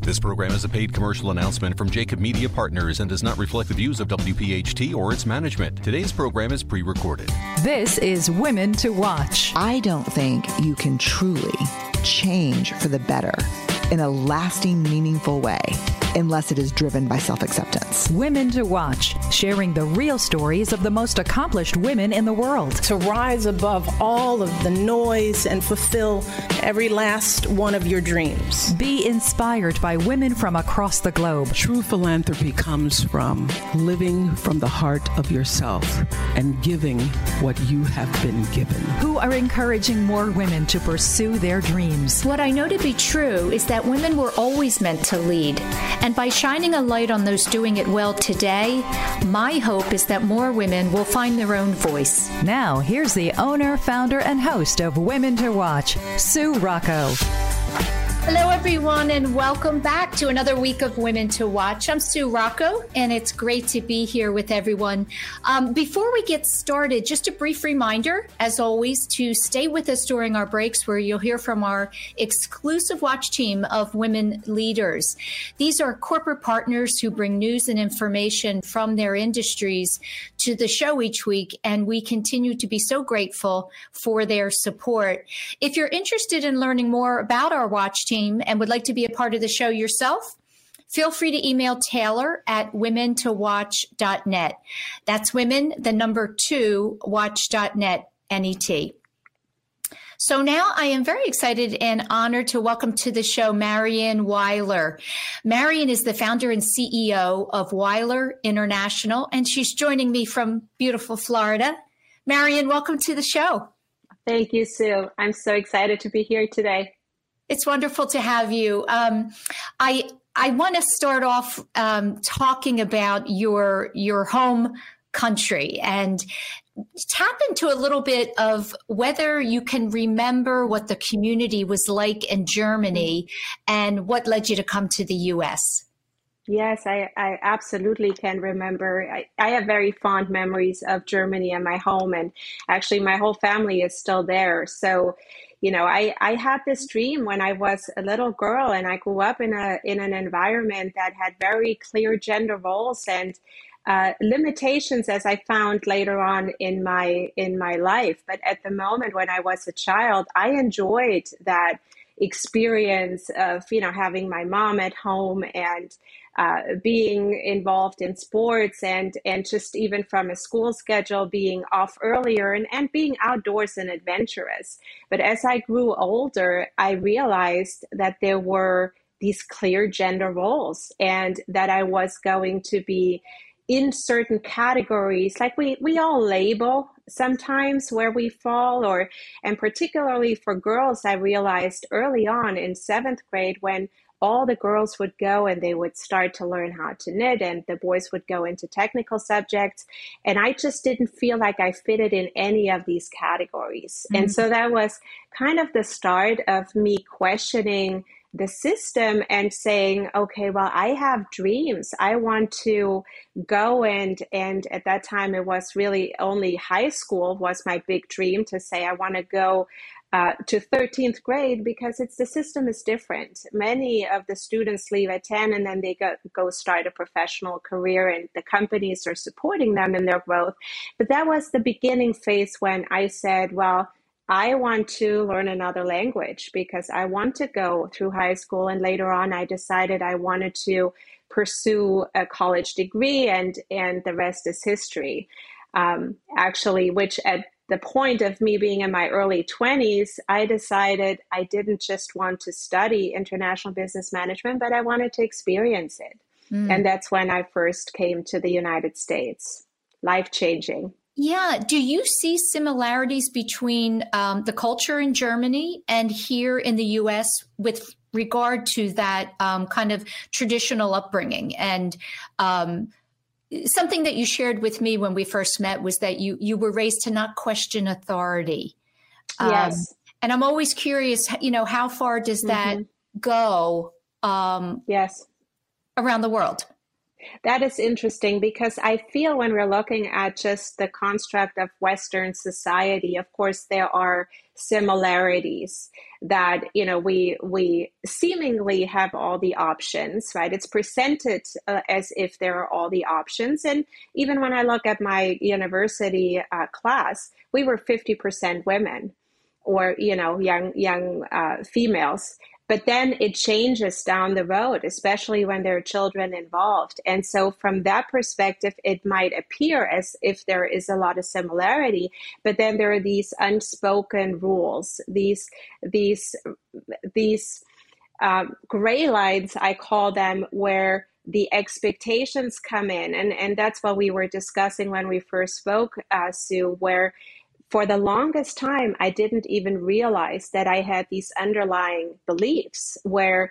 This program is a paid commercial announcement from Jacob Media Partners and does not reflect the views of WPHT or its management. Today's program is pre recorded. This is Women to Watch. I don't think you can truly change for the better in a lasting, meaningful way unless it is driven by self acceptance. Women to Watch, sharing the real stories of the most accomplished women in the world. To rise above all of the noise and fulfill every last one of your dreams. Be inspired by women from across the globe. True philanthropy comes from living from the heart of yourself and giving what you have been given. Who are encouraging more women to pursue their dreams. What I know to be true is that women were always meant to lead. And by shining a light on those doing it well today, my hope is that more women will find their own voice. Now, here's the owner, founder, and host of Women to Watch, Sue Rocco. Hello, everyone, and welcome back to another week of Women to Watch. I'm Sue Rocco, and it's great to be here with everyone. Um, before we get started, just a brief reminder, as always, to stay with us during our breaks where you'll hear from our exclusive watch team of women leaders. These are corporate partners who bring news and information from their industries to the show each week, and we continue to be so grateful for their support. If you're interested in learning more about our watch team, and would like to be a part of the show yourself, feel free to email Taylor at women2watch.net. That's women, the number two, watch.net, N-E-T. So now I am very excited and honored to welcome to the show Marion Weiler. Marion is the founder and CEO of Weiler International, and she's joining me from beautiful Florida. Marion, welcome to the show. Thank you, Sue. I'm so excited to be here today. It's wonderful to have you. Um, I I want to start off um, talking about your your home country and tap into a little bit of whether you can remember what the community was like in Germany and what led you to come to the U.S. Yes, I, I absolutely can remember. I, I have very fond memories of Germany and my home, and actually, my whole family is still there. So, you know, I, I had this dream when I was a little girl and I grew up in a in an environment that had very clear gender roles and uh, limitations as I found later on in my in my life. But at the moment when I was a child, I enjoyed that experience of you know having my mom at home and uh, being involved in sports and and just even from a school schedule being off earlier and, and being outdoors and adventurous but as i grew older i realized that there were these clear gender roles and that i was going to be in certain categories like we we all label sometimes where we fall or and particularly for girls i realized early on in seventh grade when all the girls would go and they would start to learn how to knit and the boys would go into technical subjects and i just didn't feel like i fitted in any of these categories mm-hmm. and so that was kind of the start of me questioning the system and saying okay well i have dreams i want to go and and at that time it was really only high school was my big dream to say i want to go uh, to 13th grade because it's the system is different. Many of the students leave at 10 and then they go, go start a professional career and the companies are supporting them in their growth. But that was the beginning phase when I said, well, I want to learn another language because I want to go through high school. And later on, I decided I wanted to pursue a college degree, and, and the rest is history. Um, actually, which at the point of me being in my early 20s, I decided I didn't just want to study international business management, but I wanted to experience it. Mm. And that's when I first came to the United States. Life changing. Yeah. Do you see similarities between um, the culture in Germany and here in the US with regard to that um, kind of traditional upbringing? And um, something that you shared with me when we first met was that you, you were raised to not question authority. Um, yes. and I'm always curious, you know, how far does that mm-hmm. go? Um, yes. Around the world? That is interesting because I feel when we're looking at just the construct of Western society, of course, there are similarities that you know we we seemingly have all the options right? It's presented uh, as if there are all the options. And even when i look at my university uh, class we were 50% women or you know young young uh, females but then it changes down the road, especially when there are children involved. And so, from that perspective, it might appear as if there is a lot of similarity, but then there are these unspoken rules, these these these um, gray lines, I call them, where the expectations come in, and and that's what we were discussing when we first spoke, uh, Sue, where for the longest time, I didn't even realize that I had these underlying beliefs where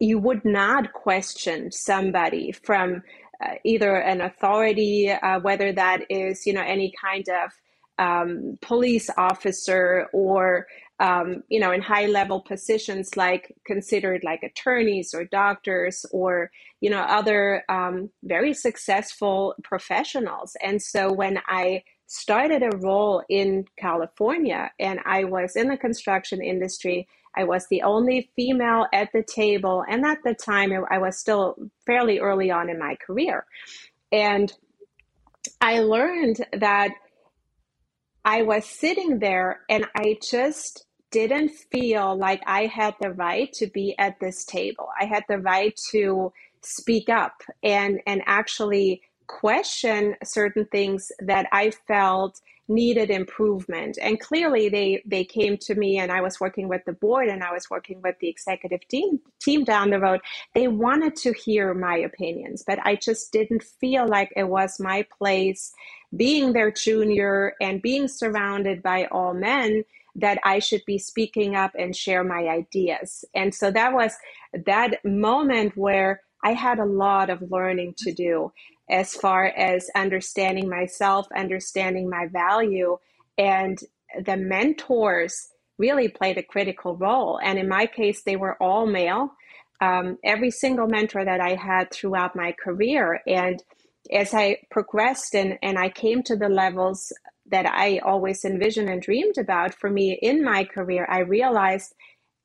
you would not question somebody from uh, either an authority, uh, whether that is, you know, any kind of um, police officer or um, you know in high level positions like considered like attorneys or doctors or you know other um, very successful professionals. And so when i started a role in California and I was in the construction industry. I was the only female at the table. And at the time, I was still fairly early on in my career. And I learned that I was sitting there and I just didn't feel like I had the right to be at this table. I had the right to speak up and, and actually question certain things that I felt needed improvement. And clearly they they came to me and I was working with the board and I was working with the executive team team down the road. They wanted to hear my opinions, but I just didn't feel like it was my place being their junior and being surrounded by all men that I should be speaking up and share my ideas. And so that was that moment where I had a lot of learning to do as far as understanding myself, understanding my value. And the mentors really played a critical role. And in my case, they were all male. Um, every single mentor that I had throughout my career. And as I progressed and, and I came to the levels that I always envisioned and dreamed about for me in my career, I realized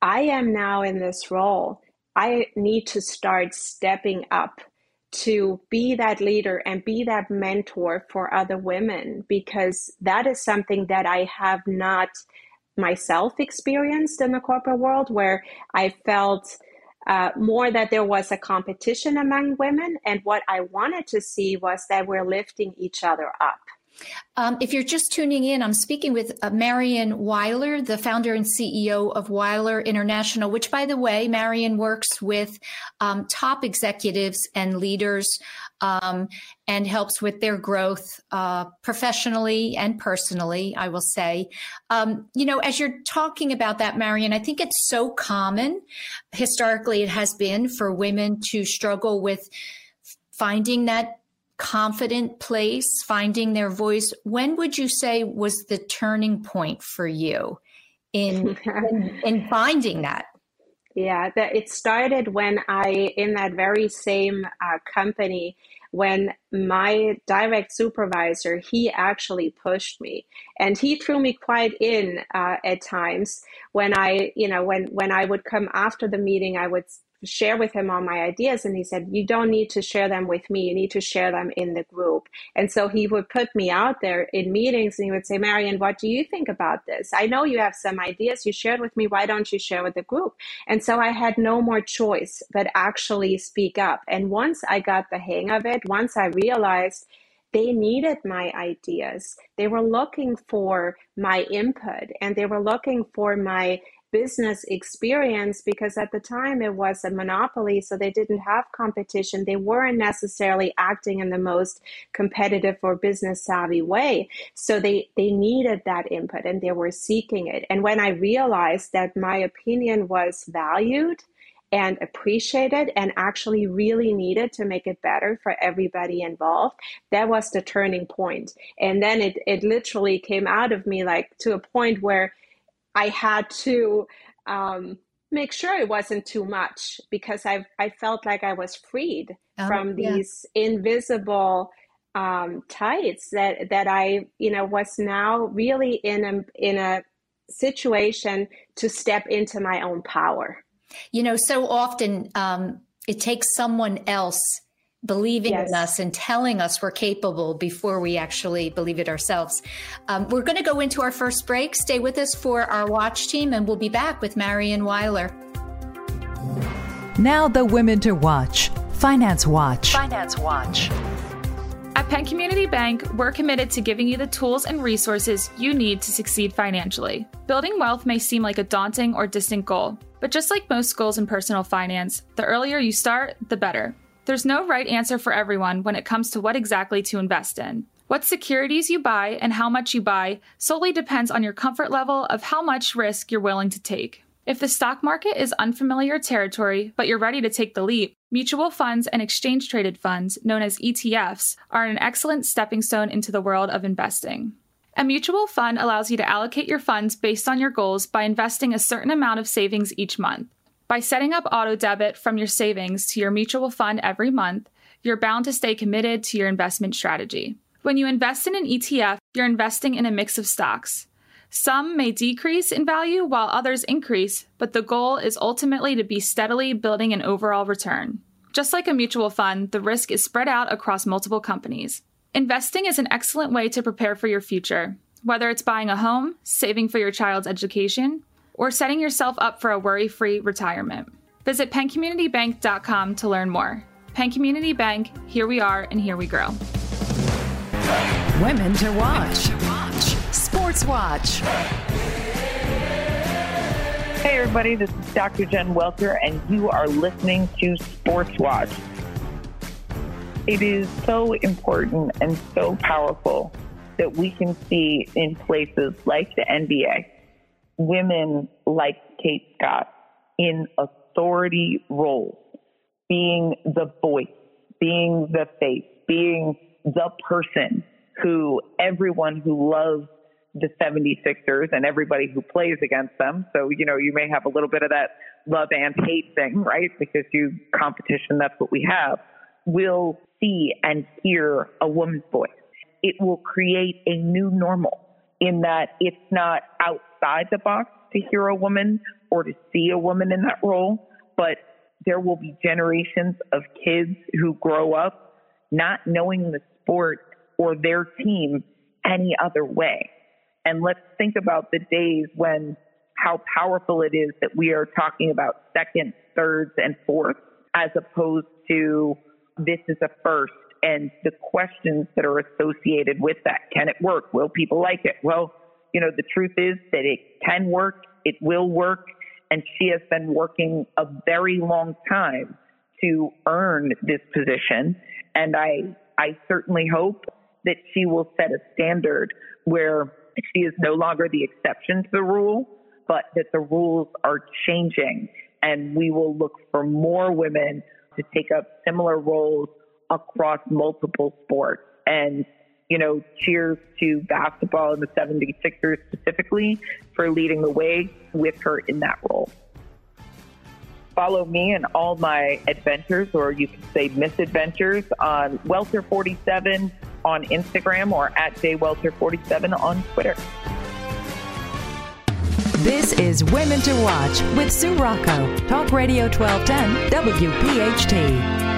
I am now in this role. I need to start stepping up to be that leader and be that mentor for other women because that is something that I have not myself experienced in the corporate world where I felt uh, more that there was a competition among women. And what I wanted to see was that we're lifting each other up. Um, if you're just tuning in, I'm speaking with uh, Marion Weiler, the founder and CEO of Weiler International, which, by the way, Marion works with um, top executives and leaders um, and helps with their growth uh, professionally and personally, I will say. Um, you know, as you're talking about that, Marion, I think it's so common, historically, it has been for women to struggle with finding that confident place, finding their voice. When would you say was the turning point for you in in, in, finding that? Yeah, that it started when I, in that very same uh, company, when my direct supervisor he actually pushed me and he threw me quite in uh, at times when i you know when when i would come after the meeting i would share with him all my ideas. And he said you don't need to share them with me. You need to share them in the group. And so he would put me out there in meetings and he would say marion what do you think about this? I know you have some ideas. You shared with me. Why don't you share with the group? And so i had no more choice but actually speak up. And once i got the hang of it once i realized they needed my ideas. They were looking for my input and they were looking for my business experience because at the time it was a monopoly, so they didn't have competition. They weren't necessarily acting in the most competitive or business savvy way. So they, they needed that input and they were seeking it. And when I realized that my opinion was valued, and appreciated and actually really needed to make it better for everybody involved that was the turning point and then it, it literally came out of me like to a point where I had to um, make sure it wasn't too much because I I felt like I was freed um, from these yeah. invisible um, tights that that I you know was now really in a in a situation to step into my own power. You know, so often um, it takes someone else believing yes. in us and telling us we're capable before we actually believe it ourselves. Um, we're going to go into our first break. Stay with us for our watch team, and we'll be back with Marion Weiler. Now, the women to watch Finance Watch. Finance Watch. At Penn Community Bank, we're committed to giving you the tools and resources you need to succeed financially. Building wealth may seem like a daunting or distant goal, but just like most goals in personal finance, the earlier you start, the better. There's no right answer for everyone when it comes to what exactly to invest in. What securities you buy and how much you buy solely depends on your comfort level of how much risk you're willing to take. If the stock market is unfamiliar territory, but you're ready to take the leap, mutual funds and exchange traded funds, known as ETFs, are an excellent stepping stone into the world of investing. A mutual fund allows you to allocate your funds based on your goals by investing a certain amount of savings each month. By setting up auto debit from your savings to your mutual fund every month, you're bound to stay committed to your investment strategy. When you invest in an ETF, you're investing in a mix of stocks. Some may decrease in value while others increase, but the goal is ultimately to be steadily building an overall return. Just like a mutual fund, the risk is spread out across multiple companies. Investing is an excellent way to prepare for your future, whether it's buying a home, saving for your child's education, or setting yourself up for a worry free retirement. Visit penncommunitybank.com to learn more. Penn Community Bank, here we are and here we grow. Women to watch. Sports Watch. Hey, everybody, this is Dr. Jen Welter, and you are listening to Sports Watch. It is so important and so powerful that we can see in places like the NBA women like Kate Scott in authority roles, being the voice, being the face, being the person who everyone who loves the 76ers and everybody who plays against them. So, you know, you may have a little bit of that love and hate thing, right? Because you competition, that's what we have, will see and hear a woman's voice. It will create a new normal in that it's not outside the box to hear a woman or to see a woman in that role, but there will be generations of kids who grow up not knowing the sport or their team any other way. And let's think about the days when how powerful it is that we are talking about second, thirds, and fourths, as opposed to this is a first and the questions that are associated with that. Can it work? Will people like it? Well, you know, the truth is that it can work, it will work, and she has been working a very long time to earn this position. And I, I certainly hope that she will set a standard where she is no longer the exception to the rule, but that the rules are changing and we will look for more women to take up similar roles across multiple sports. And, you know, cheers to basketball and the 76ers specifically for leading the way with her in that role. follow me and all my adventures, or you can say misadventures, on Welter47 on Instagram or at JWelter47 on Twitter. This is Women to Watch with Sue Rocco, Talk Radio 1210, WPHT.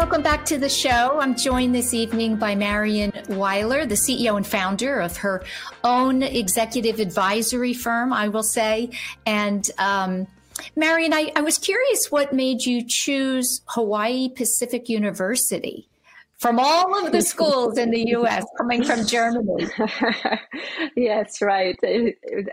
Welcome back to the show. I'm joined this evening by Marion Weiler, the CEO and founder of her own executive advisory firm, I will say. And um, Marion, I, I was curious what made you choose Hawaii Pacific University from all of the schools in the US coming from Germany? yes, right.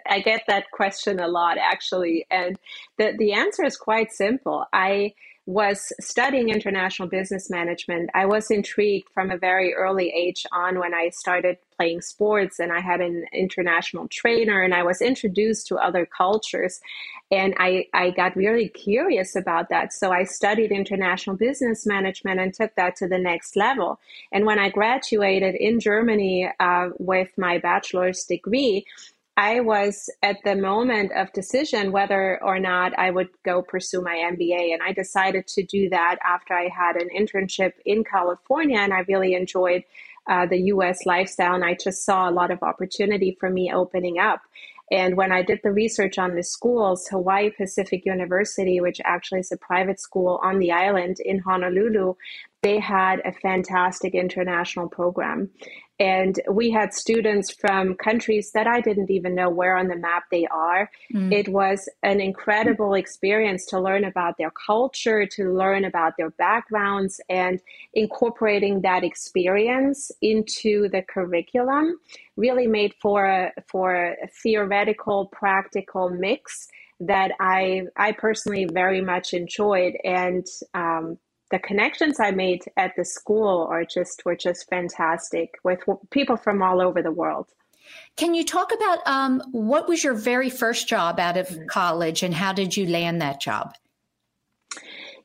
I get that question a lot actually. And the, the answer is quite simple. I was studying international business management, I was intrigued from a very early age on when I started playing sports and I had an international trainer and I was introduced to other cultures. And I, I got really curious about that. So I studied international business management and took that to the next level. And when I graduated in Germany uh, with my bachelor's degree, I was at the moment of decision whether or not I would go pursue my MBA. And I decided to do that after I had an internship in California and I really enjoyed uh, the US lifestyle. And I just saw a lot of opportunity for me opening up. And when I did the research on the schools, Hawaii Pacific University, which actually is a private school on the island in Honolulu, they had a fantastic international program. And we had students from countries that I didn't even know where on the map they are. Mm. It was an incredible experience to learn about their culture, to learn about their backgrounds, and incorporating that experience into the curriculum really made for a, for a theoretical, practical mix that I I personally very much enjoyed. And um, the connections I made at the school are just were just fantastic with people from all over the world. Can you talk about um, what was your very first job out of mm. college and how did you land that job?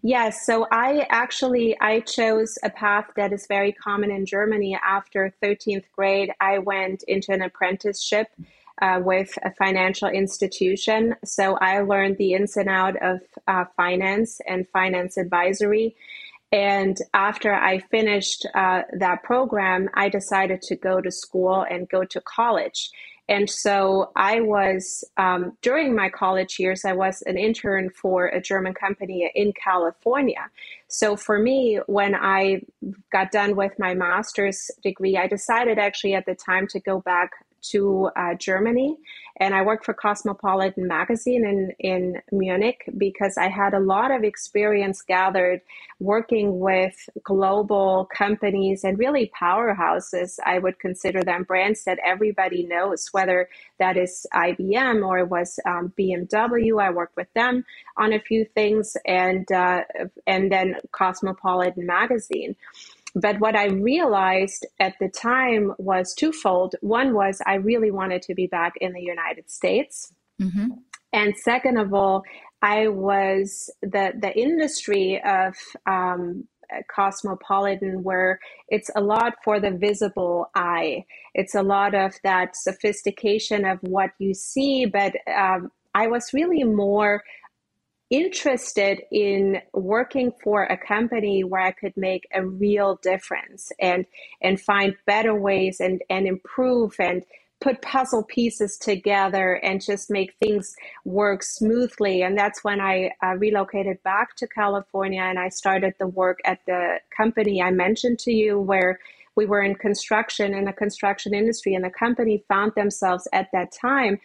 Yes, so I actually I chose a path that is very common in Germany. After 13th grade, I went into an apprenticeship uh, with a financial institution. So I learned the ins and out of uh, finance and finance advisory. And after I finished uh, that program, I decided to go to school and go to college. And so I was, um, during my college years, I was an intern for a German company in California. So for me, when I got done with my master's degree, I decided actually at the time to go back to uh, Germany and I worked for Cosmopolitan magazine in, in Munich because I had a lot of experience gathered working with global companies and really powerhouses. I would consider them brands that everybody knows, whether that is IBM or it was um, BMW. I worked with them on a few things and, uh, and then Cosmopolitan magazine. But what I realized at the time was twofold. One was I really wanted to be back in the United States. Mm-hmm. And second of all, I was the, the industry of um, cosmopolitan where it's a lot for the visible eye. It's a lot of that sophistication of what you see, but um, I was really more interested in working for a company where I could make a real difference and and find better ways and and improve and put puzzle pieces together and just make things work smoothly. And that's when I uh, relocated back to California and I started the work at the company I mentioned to you, where we were in construction in the construction industry, and the company found themselves at that time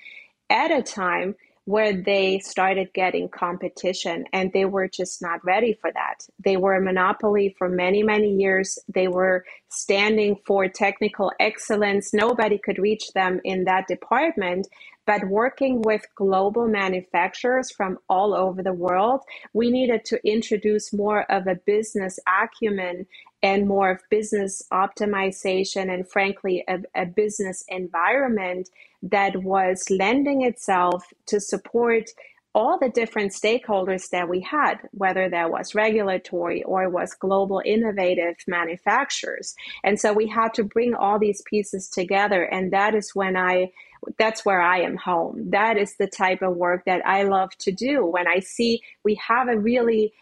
at a time where they started getting competition and they were just not ready for that. They were a monopoly for many, many years. They were standing for technical excellence. Nobody could reach them in that department. But working with global manufacturers from all over the world, we needed to introduce more of a business acumen and more of business optimization and frankly a, a, business environment that was lending itself to support all the different stakeholders that we had, whether that was regulatory or was global innovative manufacturers. And so we had to bring all these pieces together. And that is when I that's where I am home. That is the type of work that I love to do. When I see we have a really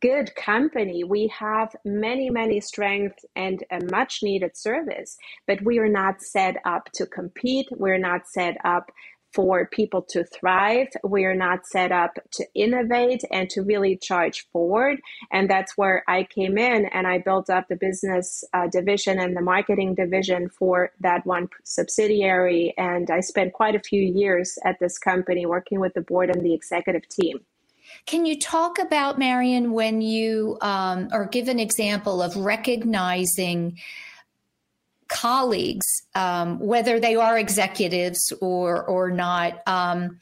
good company, we have many, many strengths and a much needed service, but we are not set up to compete. We're not set up for people to thrive. We are not set up to innovate and to really charge forward. And that's where I came in and I built up the business uh, division and the marketing division for that one subsidiary. And I spent quite a few years at this company working with the board and the executive team. Can you talk about, Marion, when you, um, or give an example of recognizing colleagues, um, whether they are executives or, or not, um,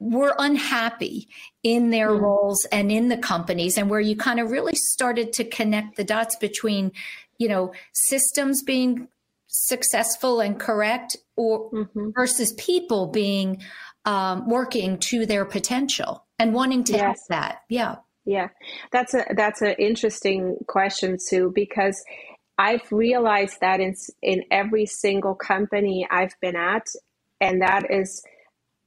were unhappy in their mm. roles and in the companies, and where you kind of really started to connect the dots between, you know, systems being successful and correct or mm-hmm. versus people being um, working to their potential and wanting to yes. help that. Yeah. Yeah. That's a that's an interesting question, Sue, because I've realized that in in every single company I've been at, and that is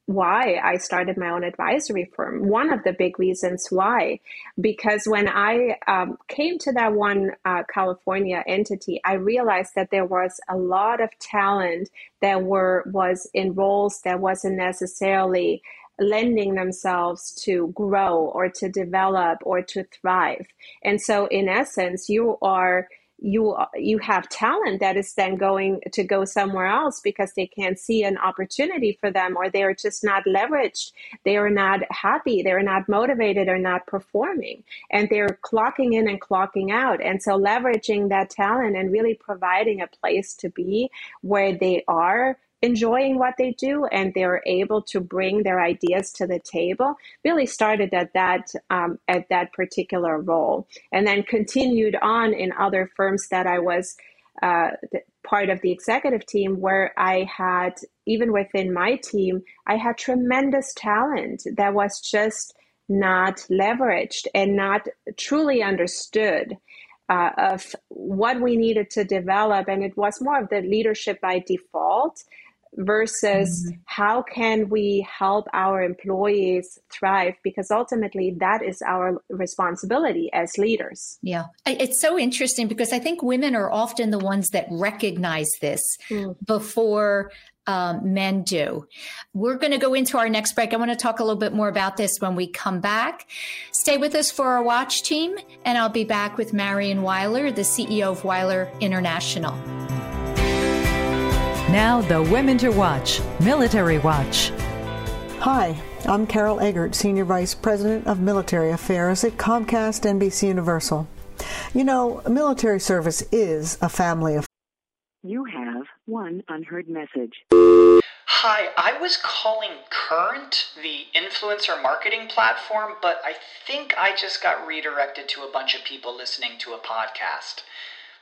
why I started my own advisory firm. One of the big reasons why, because when I um, came to that one uh, California entity, I realized that there was a lot of talent that were was in roles that wasn't necessarily lending themselves to grow or to develop or to thrive. And so, in essence, you are you you have talent that is then going to go somewhere else because they can't see an opportunity for them or they are just not leveraged. They are not happy. They're not motivated or not performing. And they're clocking in and clocking out. And so leveraging that talent and really providing a place to be where they are enjoying what they do and they're able to bring their ideas to the table really started at that um, at that particular role and then continued on in other firms that i was uh, part of the executive team where i had even within my team i had tremendous talent that was just not leveraged and not truly understood uh, of what we needed to develop. And it was more of the leadership by default versus mm-hmm. how can we help our employees thrive because ultimately that is our responsibility as leaders yeah it's so interesting because i think women are often the ones that recognize this mm. before um, men do. We're going to go into our next break. I want to talk a little bit more about this when we come back. Stay with us for our watch team, and I'll be back with Marion Weiler, the CEO of Weiler International. Now, the Women to Watch, Military Watch. Hi, I'm Carol Eggert, Senior Vice President of Military Affairs at Comcast NBC Universal. You know, military service is a family of. You have one unheard message. Hi, I was calling Current, the influencer marketing platform, but I think I just got redirected to a bunch of people listening to a podcast.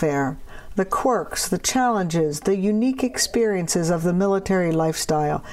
Fair. The quirks, the challenges, the unique experiences of the military lifestyle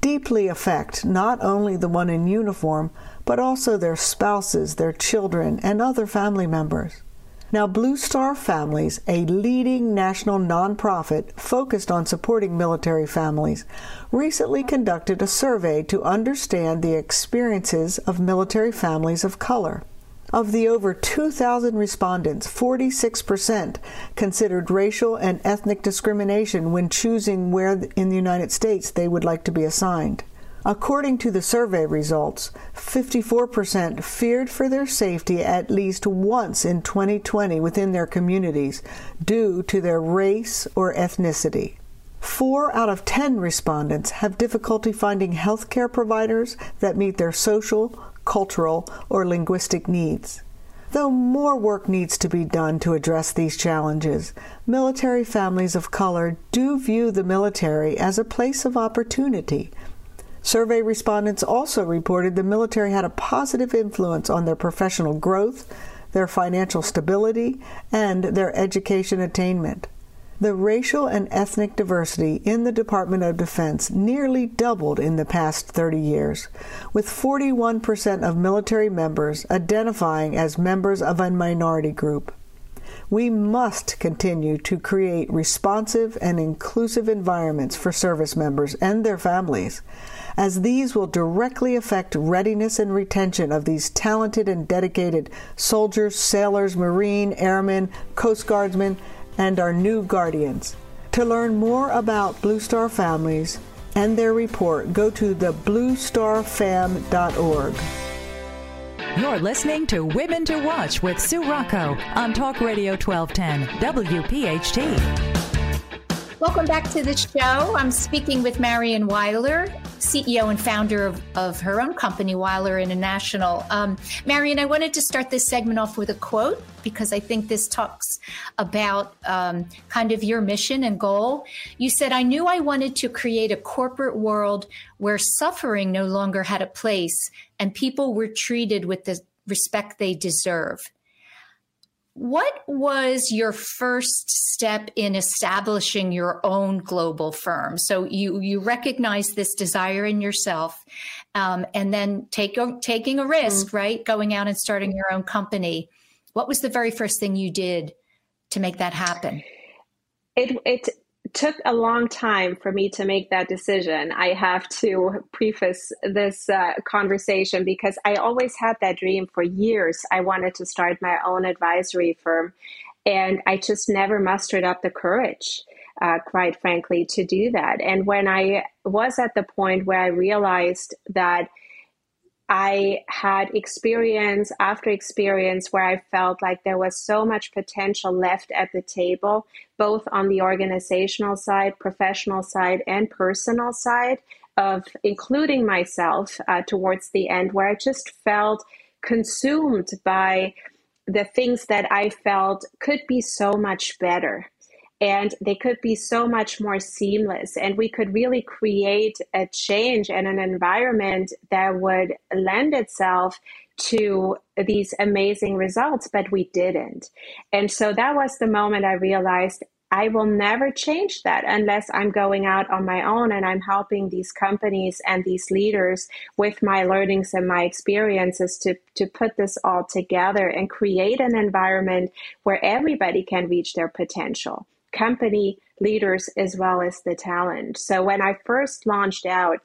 deeply affect not only the one in uniform, but also their spouses, their children, and other family members. Now, Blue Star Families, a leading national nonprofit focused on supporting military families, recently conducted a survey to understand the experiences of military families of color. Of the over 2,000 respondents, 46% considered racial and ethnic discrimination when choosing where in the United States they would like to be assigned. According to the survey results, 54% feared for their safety at least once in 2020 within their communities due to their race or ethnicity. Four out of 10 respondents have difficulty finding health care providers that meet their social, cultural, or linguistic needs. Though more work needs to be done to address these challenges, military families of color do view the military as a place of opportunity Survey respondents also reported the military had a positive influence on their professional growth, their financial stability, and their education attainment. The racial and ethnic diversity in the Department of Defense nearly doubled in the past 30 years, with 41% of military members identifying as members of a minority group. We must continue to create responsive and inclusive environments for service members and their families as these will directly affect readiness and retention of these talented and dedicated soldiers, sailors, marine, airmen, coast guardsmen, and our new guardians. To learn more about Blue Star families and their report, go to the bluestarfam.org. You're listening to Women to Watch with Sue Rocco on Talk Radio 1210 WPHT. Welcome back to the show. I'm speaking with Marion Weiler, CEO and founder of, of her own company, Weiler International. Um, Marion, I wanted to start this segment off with a quote because I think this talks about um, kind of your mission and goal. You said, I knew I wanted to create a corporate world where suffering no longer had a place and people were treated with the respect they deserve. What was your first step in establishing your own global firm? So you you recognize this desire in yourself, um, and then take taking a risk, mm-hmm. right? Going out and starting your own company. What was the very first thing you did to make that happen? It it took a long time for me to make that decision. I have to preface this uh, conversation because I always had that dream for years. I wanted to start my own advisory firm, and I just never mustered up the courage. Uh, quite frankly, to do that. And when I was at the point where I realized that I had experience after experience where I felt like there was so much potential left at the table, both on the organizational side, professional side, and personal side of including myself uh, towards the end, where I just felt consumed by the things that I felt could be so much better and they could be so much more seamless. And we could really create a change and an environment that would lend itself to these amazing results but we didn't. And so that was the moment i realized I will never change that unless I'm going out on my own and I'm helping these companies and these leaders with my learnings and my experiences to, to put this all together and create an environment where everybody can reach their potential company leaders as well as the talent. So when I first launched out,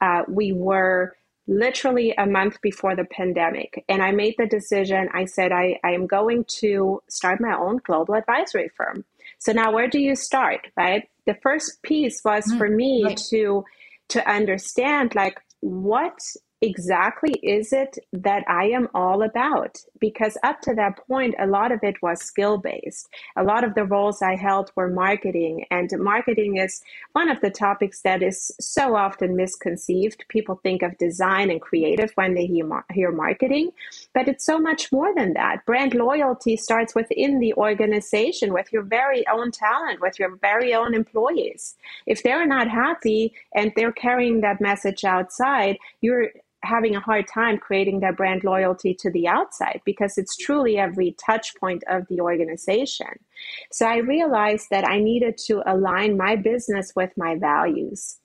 uh, we were literally a month before the pandemic. And I made the decision I said, I, I am going to start my own global advisory firm. So now where do you start, right? The first piece was mm, for me right. to to understand like what exactly is it that I am all about? Because up to that point, a lot of it was skill based. A lot of the roles I held were marketing, and marketing is one of the topics that is so often misconceived. People think of design and creative when they hear, marketing, but it's so much more than that. Brand loyalty starts within the organization with your very own talent, with your very own employees. If they're not happy and they're carrying that message outside, you're having a hard time creating that brand loyalty to the outside because it's truly every touch point of the organization. So I realized that I needed to align my business with my values.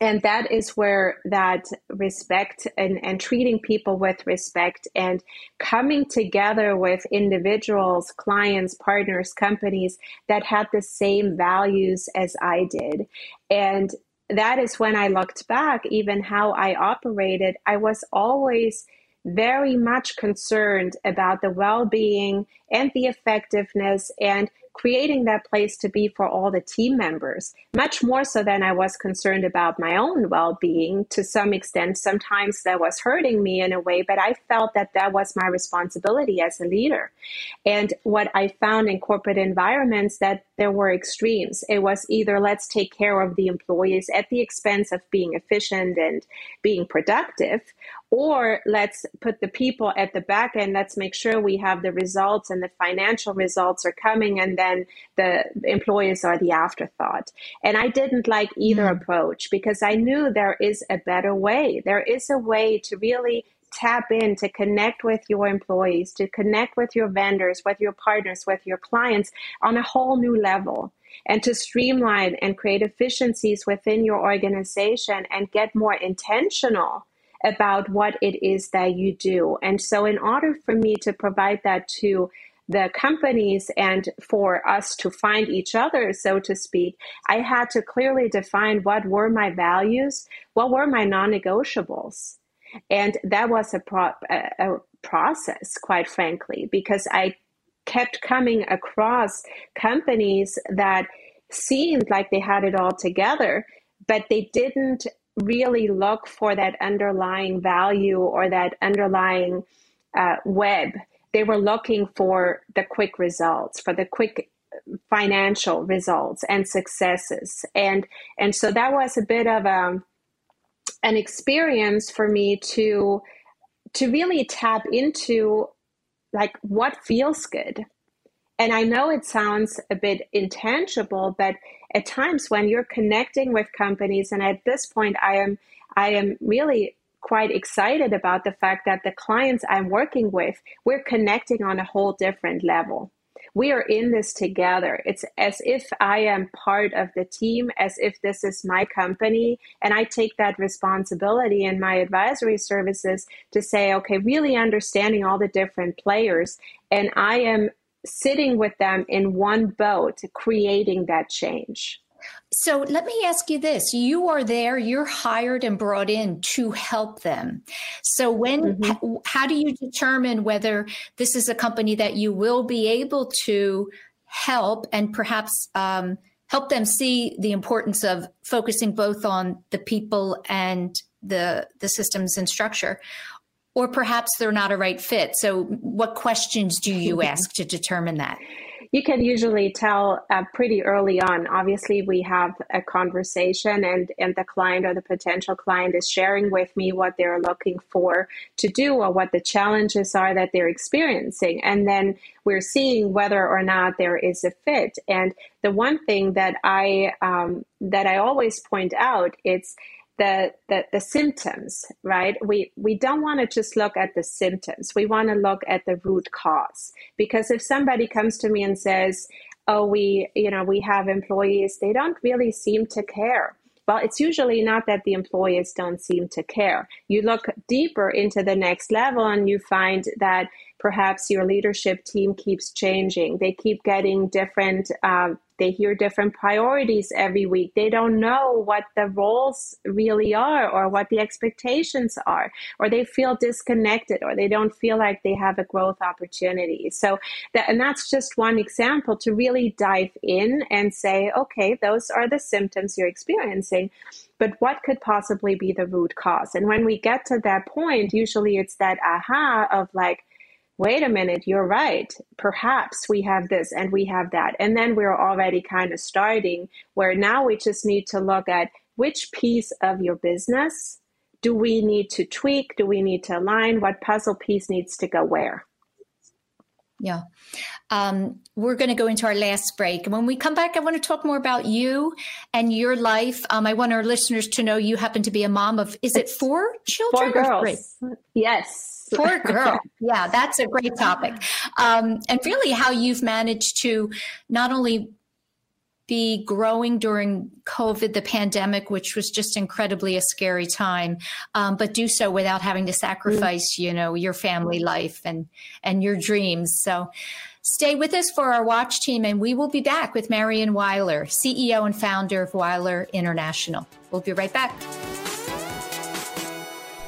and that is where that respect and, and treating people with respect and coming together with individuals clients partners companies that had the same values as i did and that is when i looked back even how i operated i was always very much concerned about the well-being and the effectiveness and creating that place to be for all the team members, much more so than I was concerned about my own well being to some extent. Sometimes that was hurting me in a way, but I felt that that was my responsibility as a leader. And what I found in corporate environments that there were extremes. It was either let's take care of the employees at the expense of being efficient and being productive, or let's put the people at the back end let's make sure we have the results and the financial results are coming and then the employees are the afterthought and i didn't like either mm. approach because i knew there is a better way there is a way to really tap in to connect with your employees to connect with your vendors with your partners with your clients on a whole new level and to streamline and create efficiencies within your organization and get more intentional about what it is that you do. And so, in order for me to provide that to the companies and for us to find each other, so to speak, I had to clearly define what were my values, what were my non negotiables. And that was a, pro- a, process, quite frankly, because I kept coming across companies that seemed like they had it all together, but they didn't really look for that underlying value or that underlying uh, web. They were looking for the quick results, for the quick financial results and successes, and and so that was a bit of a um, an experience for me to to really tap into like what feels good and I know it sounds a bit intangible, but at times when you're connecting with companies, and at this point, I am I am really quite excited about the fact that the clients I'm working with, we're connecting on a whole different level. We are in this together. It's as if I am part of the team, as if this is my company. And I take that responsibility in my advisory services to say, okay, really understanding all the different players. And I am sitting with them in one boat, creating that change. So let me ask you this. You are there, you're hired and brought in to help them. So when mm-hmm. how do you determine whether this is a company that you will be able to help and perhaps um, help them see the importance of focusing both on the people and the the systems and structure or perhaps they're not a right fit. So, what questions do you ask to determine that? You can usually tell uh, pretty early on. Obviously, we have a conversation, and, and the client or the potential client is sharing with me what they're looking for to do or what the challenges are that they're experiencing. And then we're seeing whether or not there is a fit. And the one thing that I um, that I always point out it's the, the, the symptoms, right? We, we don't want to just look at the symptoms. We want to look at the root cause. Because if somebody comes to me and says, oh, we, you know, we have employees, they don't really seem to care. Well, it's usually not that the employees don't seem to care. You look deeper into the next level and you find that perhaps your leadership team keeps changing. They keep getting different um, they hear different priorities every week. They don't know what the roles really are or what the expectations are, or they feel disconnected or they don't feel like they have a growth opportunity. So, that, and that's just one example to really dive in and say, okay, those are the symptoms you're experiencing but what could possibly be the root cause? And when we get to that point, usually it's that aha of like, wait a minute, you're right. Perhaps we have this and we have that. And then we're already kind of starting where now we just need to look at which piece of your business do we need to tweak? Do we need to align? What puzzle piece needs to go where? Yeah. Um, we're going to go into our last break. And when we come back, I want to talk more about you and your life. Um, I want our listeners to know you happen to be a mom of, is it four children? Four girls. Yes. Poor girl. Yeah, that's a great topic. Um, and really, how you've managed to not only be growing during COVID, the pandemic, which was just incredibly a scary time, um, but do so without having to sacrifice, you know, your family life and and your dreams. So. Stay with us for our watch team, and we will be back with Marion Weiler, CEO and founder of Weiler International. We'll be right back.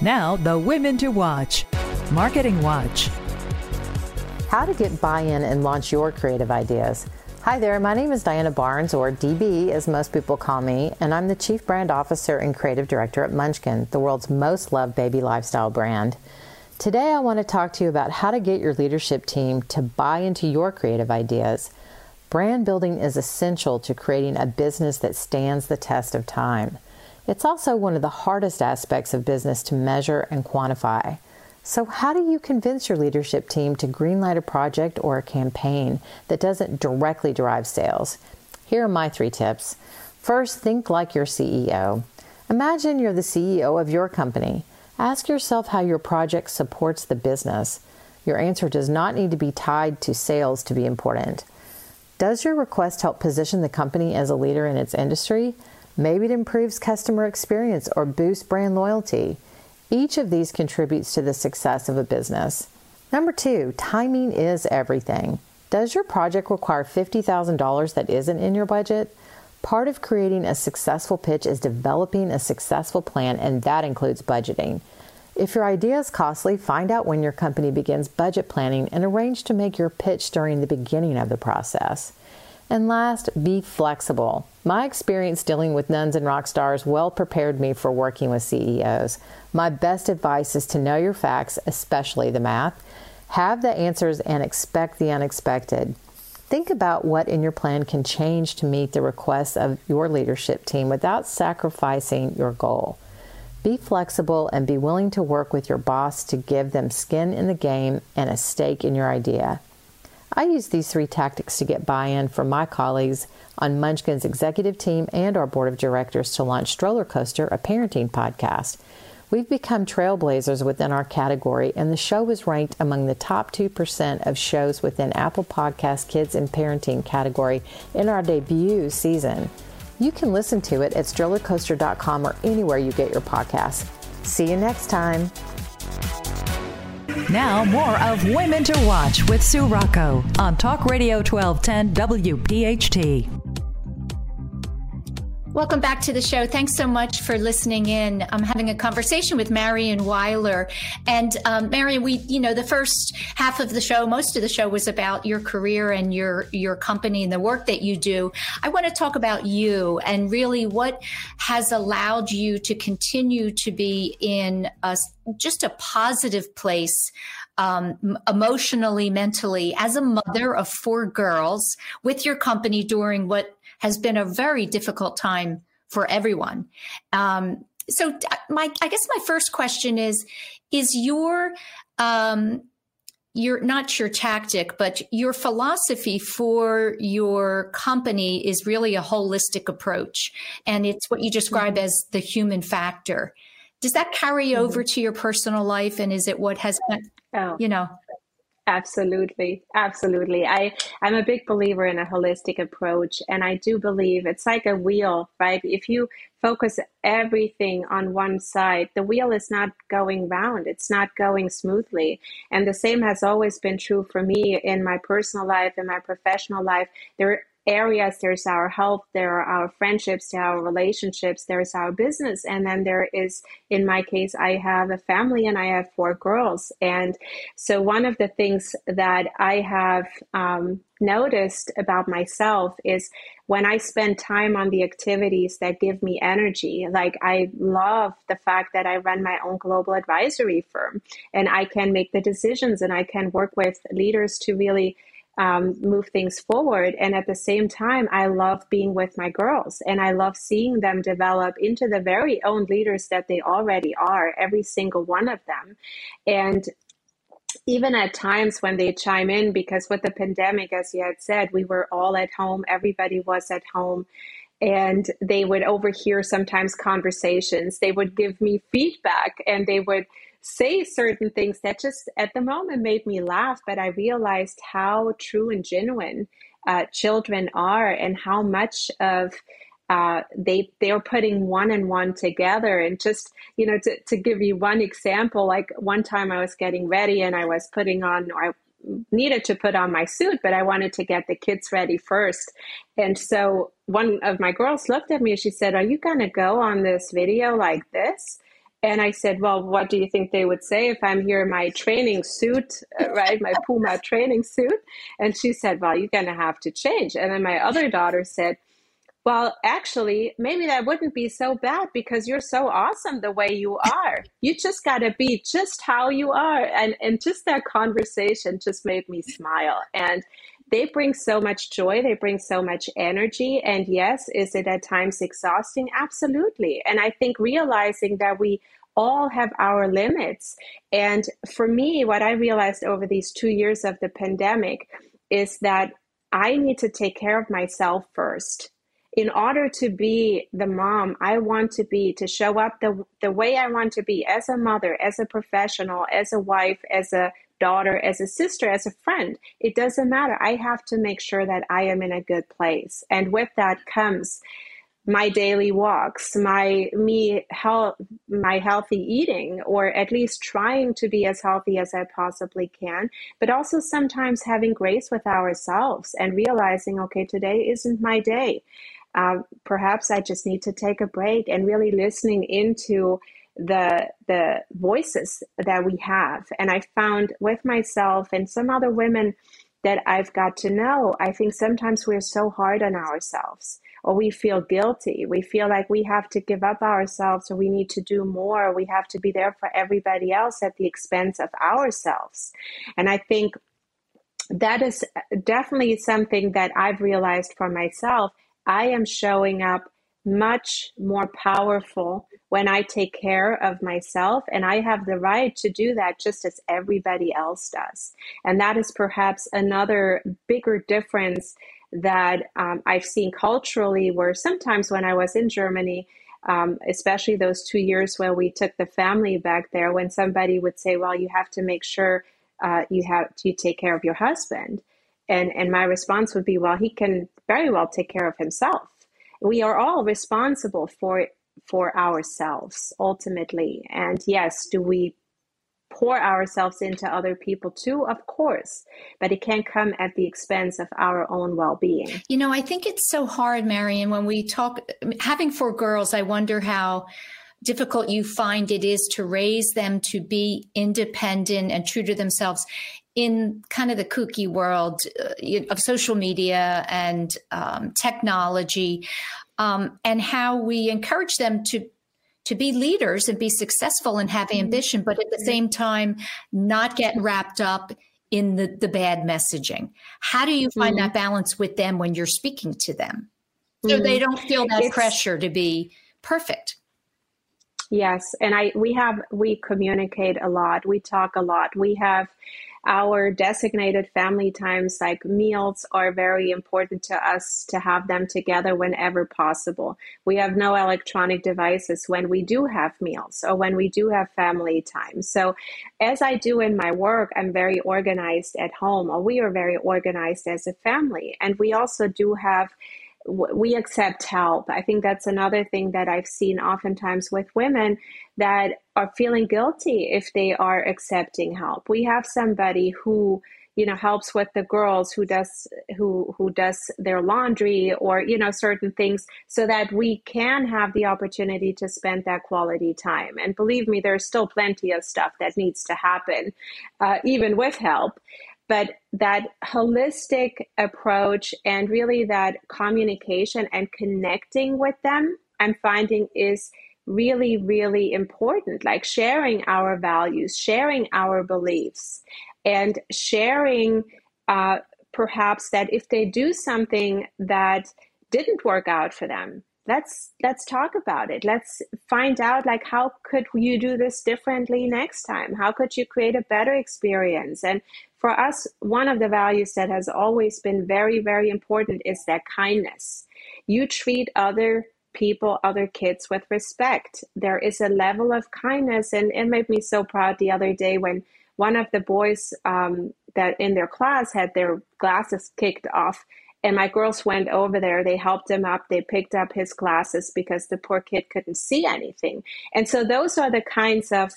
Now, the women to watch Marketing Watch. How to get buy in and launch your creative ideas. Hi there, my name is Diana Barnes, or DB as most people call me, and I'm the Chief Brand Officer and Creative Director at Munchkin, the world's most loved baby lifestyle brand. Today, I want to talk to you about how to get your leadership team to buy into your creative ideas. Brand building is essential to creating a business that stands the test of time. It's also one of the hardest aspects of business to measure and quantify. So, how do you convince your leadership team to greenlight a project or a campaign that doesn't directly drive sales? Here are my three tips. First, think like your CEO. Imagine you're the CEO of your company. Ask yourself how your project supports the business. Your answer does not need to be tied to sales to be important. Does your request help position the company as a leader in its industry? Maybe it improves customer experience or boosts brand loyalty. Each of these contributes to the success of a business. Number two, timing is everything. Does your project require $50,000 that isn't in your budget? Part of creating a successful pitch is developing a successful plan, and that includes budgeting. If your idea is costly, find out when your company begins budget planning and arrange to make your pitch during the beginning of the process. And last, be flexible. My experience dealing with nuns and rock stars well prepared me for working with CEOs. My best advice is to know your facts, especially the math, have the answers, and expect the unexpected. Think about what in your plan can change to meet the requests of your leadership team without sacrificing your goal. Be flexible and be willing to work with your boss to give them skin in the game and a stake in your idea. I use these three tactics to get buy in from my colleagues on Munchkin's executive team and our board of directors to launch Stroller Coaster, a parenting podcast. We've become trailblazers within our category, and the show was ranked among the top 2% of shows within Apple Podcast Kids and Parenting category in our debut season. You can listen to it at strollercoaster.com or anywhere you get your podcasts. See you next time. Now, more of Women to Watch with Sue Rocco on Talk Radio 1210 WPHT. Welcome back to the show. Thanks so much for listening in. I'm having a conversation with Marion Weiler. And um, Marion, we, you know, the first half of the show, most of the show was about your career and your your company and the work that you do. I want to talk about you and really what has allowed you to continue to be in a, just a positive place um, emotionally, mentally, as a mother of four girls with your company during what has been a very difficult time for everyone. Um, so, my I guess my first question is: Is your um, your not your tactic, but your philosophy for your company is really a holistic approach, and it's what you describe mm-hmm. as the human factor. Does that carry mm-hmm. over to your personal life, and is it what has been, oh. you know? Absolutely. Absolutely. I, I'm a big believer in a holistic approach. And I do believe it's like a wheel, right? If you focus everything on one side, the wheel is not going round, it's not going smoothly. And the same has always been true for me in my personal life, in my professional life. There areas there's our health there are our friendships there are our relationships there's our business and then there is in my case i have a family and i have four girls. And so one of the things that i have um, noticed about myself is when i spend time on the activities that give me energy like i love the fact that i run my own global advisory firm and i can make the decisions and i can work with leaders to really um, move things forward. And at the same time, I love being with my girls and I love seeing them develop into the very own leaders that they already are, every single one of them. And even at times when they chime in, because with the pandemic, as you had said, we were all at home, everybody was at home and they would overhear sometimes conversations. They would give me feedback and they would say certain things that just at the moment made me laugh, but I realized how true and genuine uh, children are and how much of uh, they they're putting one and one together. And just you know to, to give you one example like one time i was getting ready and i was putting on i needed to put on my suit but i wanted to get the kids ready first. And so one of my girls looked at me and she said are you going to go on this video like this and I said, Well, what do you think they would say if I'm here in my training suit, uh, right? My Puma training suit? And she said, Well, you're going to have to change. And then my other daughter said, well, actually, maybe that wouldn't be so bad because you're so awesome the way you are. You just got to be just how you are. And, and just that conversation just made me smile. And they bring so much joy, they bring so much energy. And yes, is it at times exhausting? Absolutely. And I think realizing that we all have our limits. And for me, what I realized over these two years of the pandemic is that I need to take care of myself first in order to be the mom I want to be, to show up the, the way I want to be as a mother, as a professional, as a wife, as a daughter, as a sister, as a friend, it doesn't matter. I have to make sure that I am in a good place. And with that comes my daily walks, my me health, my healthy eating, or at least trying to be as healthy as I possibly can. But also sometimes having grace with ourselves and realizing, okay, today isn't my day uh, perhaps I just need to take a break and really listening into the the voices that we have. And I found with myself and some other women that I've got to know, I think sometimes we're so hard on ourselves or we feel guilty. We feel like we have to give up ourselves or we need to do more. We have to be there for everybody else at the expense of ourselves. And I think that is definitely something that I've realized for myself I am showing up much more powerful when I take care of myself. And I have the right to do that just as everybody else does. And that is perhaps another bigger difference that um, I've seen culturally, where sometimes when I was in Germany, um, especially those two years where we took the family back there, when somebody would say, Well, you have to make sure uh, you have to take care of your husband and and my response would be well he can very well take care of himself we are all responsible for for ourselves ultimately. And yes do we pour ourselves into other people too? Of course. But it can't come at the expense of our own well-being. You know i think it's so hard marion when we talk having four girls i wonder how difficult you find it is to raise them to be independent and true to themselves in kind of the kooky world uh, of social media and um, technology, um, and how we encourage them to to be leaders and be successful and have mm-hmm. ambition, but at the same time, not get wrapped up in the, the bad messaging. How do you find mm-hmm. that balance with them when you're speaking to them? So mm-hmm. they don't feel that it's, pressure to be perfect. Yes, and I we have we communicate a lot. We talk a lot. We have our designated family times like meals are very important to us to have them together whenever possible. We have no electronic devices when we do have meals or when we do have family time. So as I do in my work, I'm very organized at home or we are very organized as a family. And we also do have we accept help. I think that's another thing that I've seen oftentimes with women that are feeling guilty if they are accepting help. We have somebody who you know helps with the girls who does who who does their laundry or you know certain things so that we can have the opportunity to spend that quality time and believe me there's still plenty of stuff that needs to happen uh, even with help but that holistic approach and really that communication and connecting with them i'm finding is really really important like sharing our values sharing our beliefs and sharing uh, perhaps that if they do something that didn't work out for them let's let's talk about it. Let's find out like how could you do this differently next time? How could you create a better experience? And for us, one of the values that has always been very, very important is that kindness. You treat other people, other kids with respect. There is a level of kindness, and it made me so proud the other day when one of the boys um, that in their class had their glasses kicked off And my girls went over there, they helped him up, they picked up his glasses because the poor kid couldn't see anything. And so those are the kinds of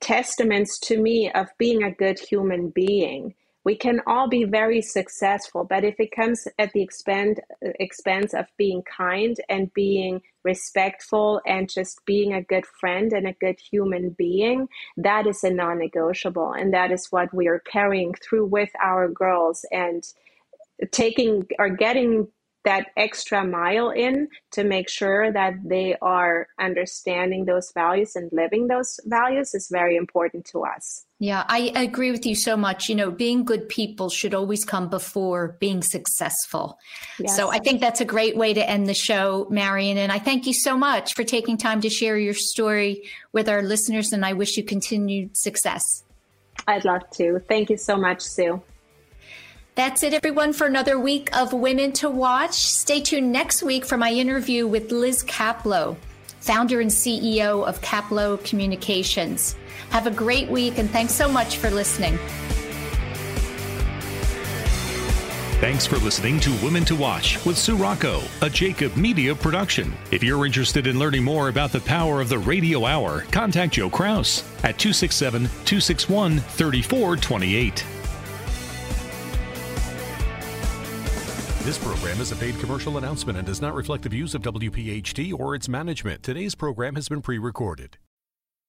testaments to me of being a good human being. We can all be very successful but if it comes at the expense expense of being kind and being respectful and just being a good friend and a good human being that is a non-negotiable and that is what we are carrying through with our girls and taking or getting that extra mile in to make sure that they are understanding those values and living those values is very important to us. Yeah, I agree with you so much. You know, being good people should always come before being successful. Yes. So I think that's a great way to end the show, Marion. And I thank you so much for taking time to share your story with our listeners. And I wish you continued success. I'd love to. Thank you so much, Sue. That's it, everyone, for another week of Women to Watch. Stay tuned next week for my interview with Liz Kaplow, founder and CEO of Kaplow Communications. Have a great week, and thanks so much for listening. Thanks for listening to Women to Watch with Sue Rocco, a Jacob Media production. If you're interested in learning more about the power of the radio hour, contact Joe Kraus at 267 261 3428. This program is a paid commercial announcement and does not reflect the views of WPHT or its management. Today's program has been pre recorded.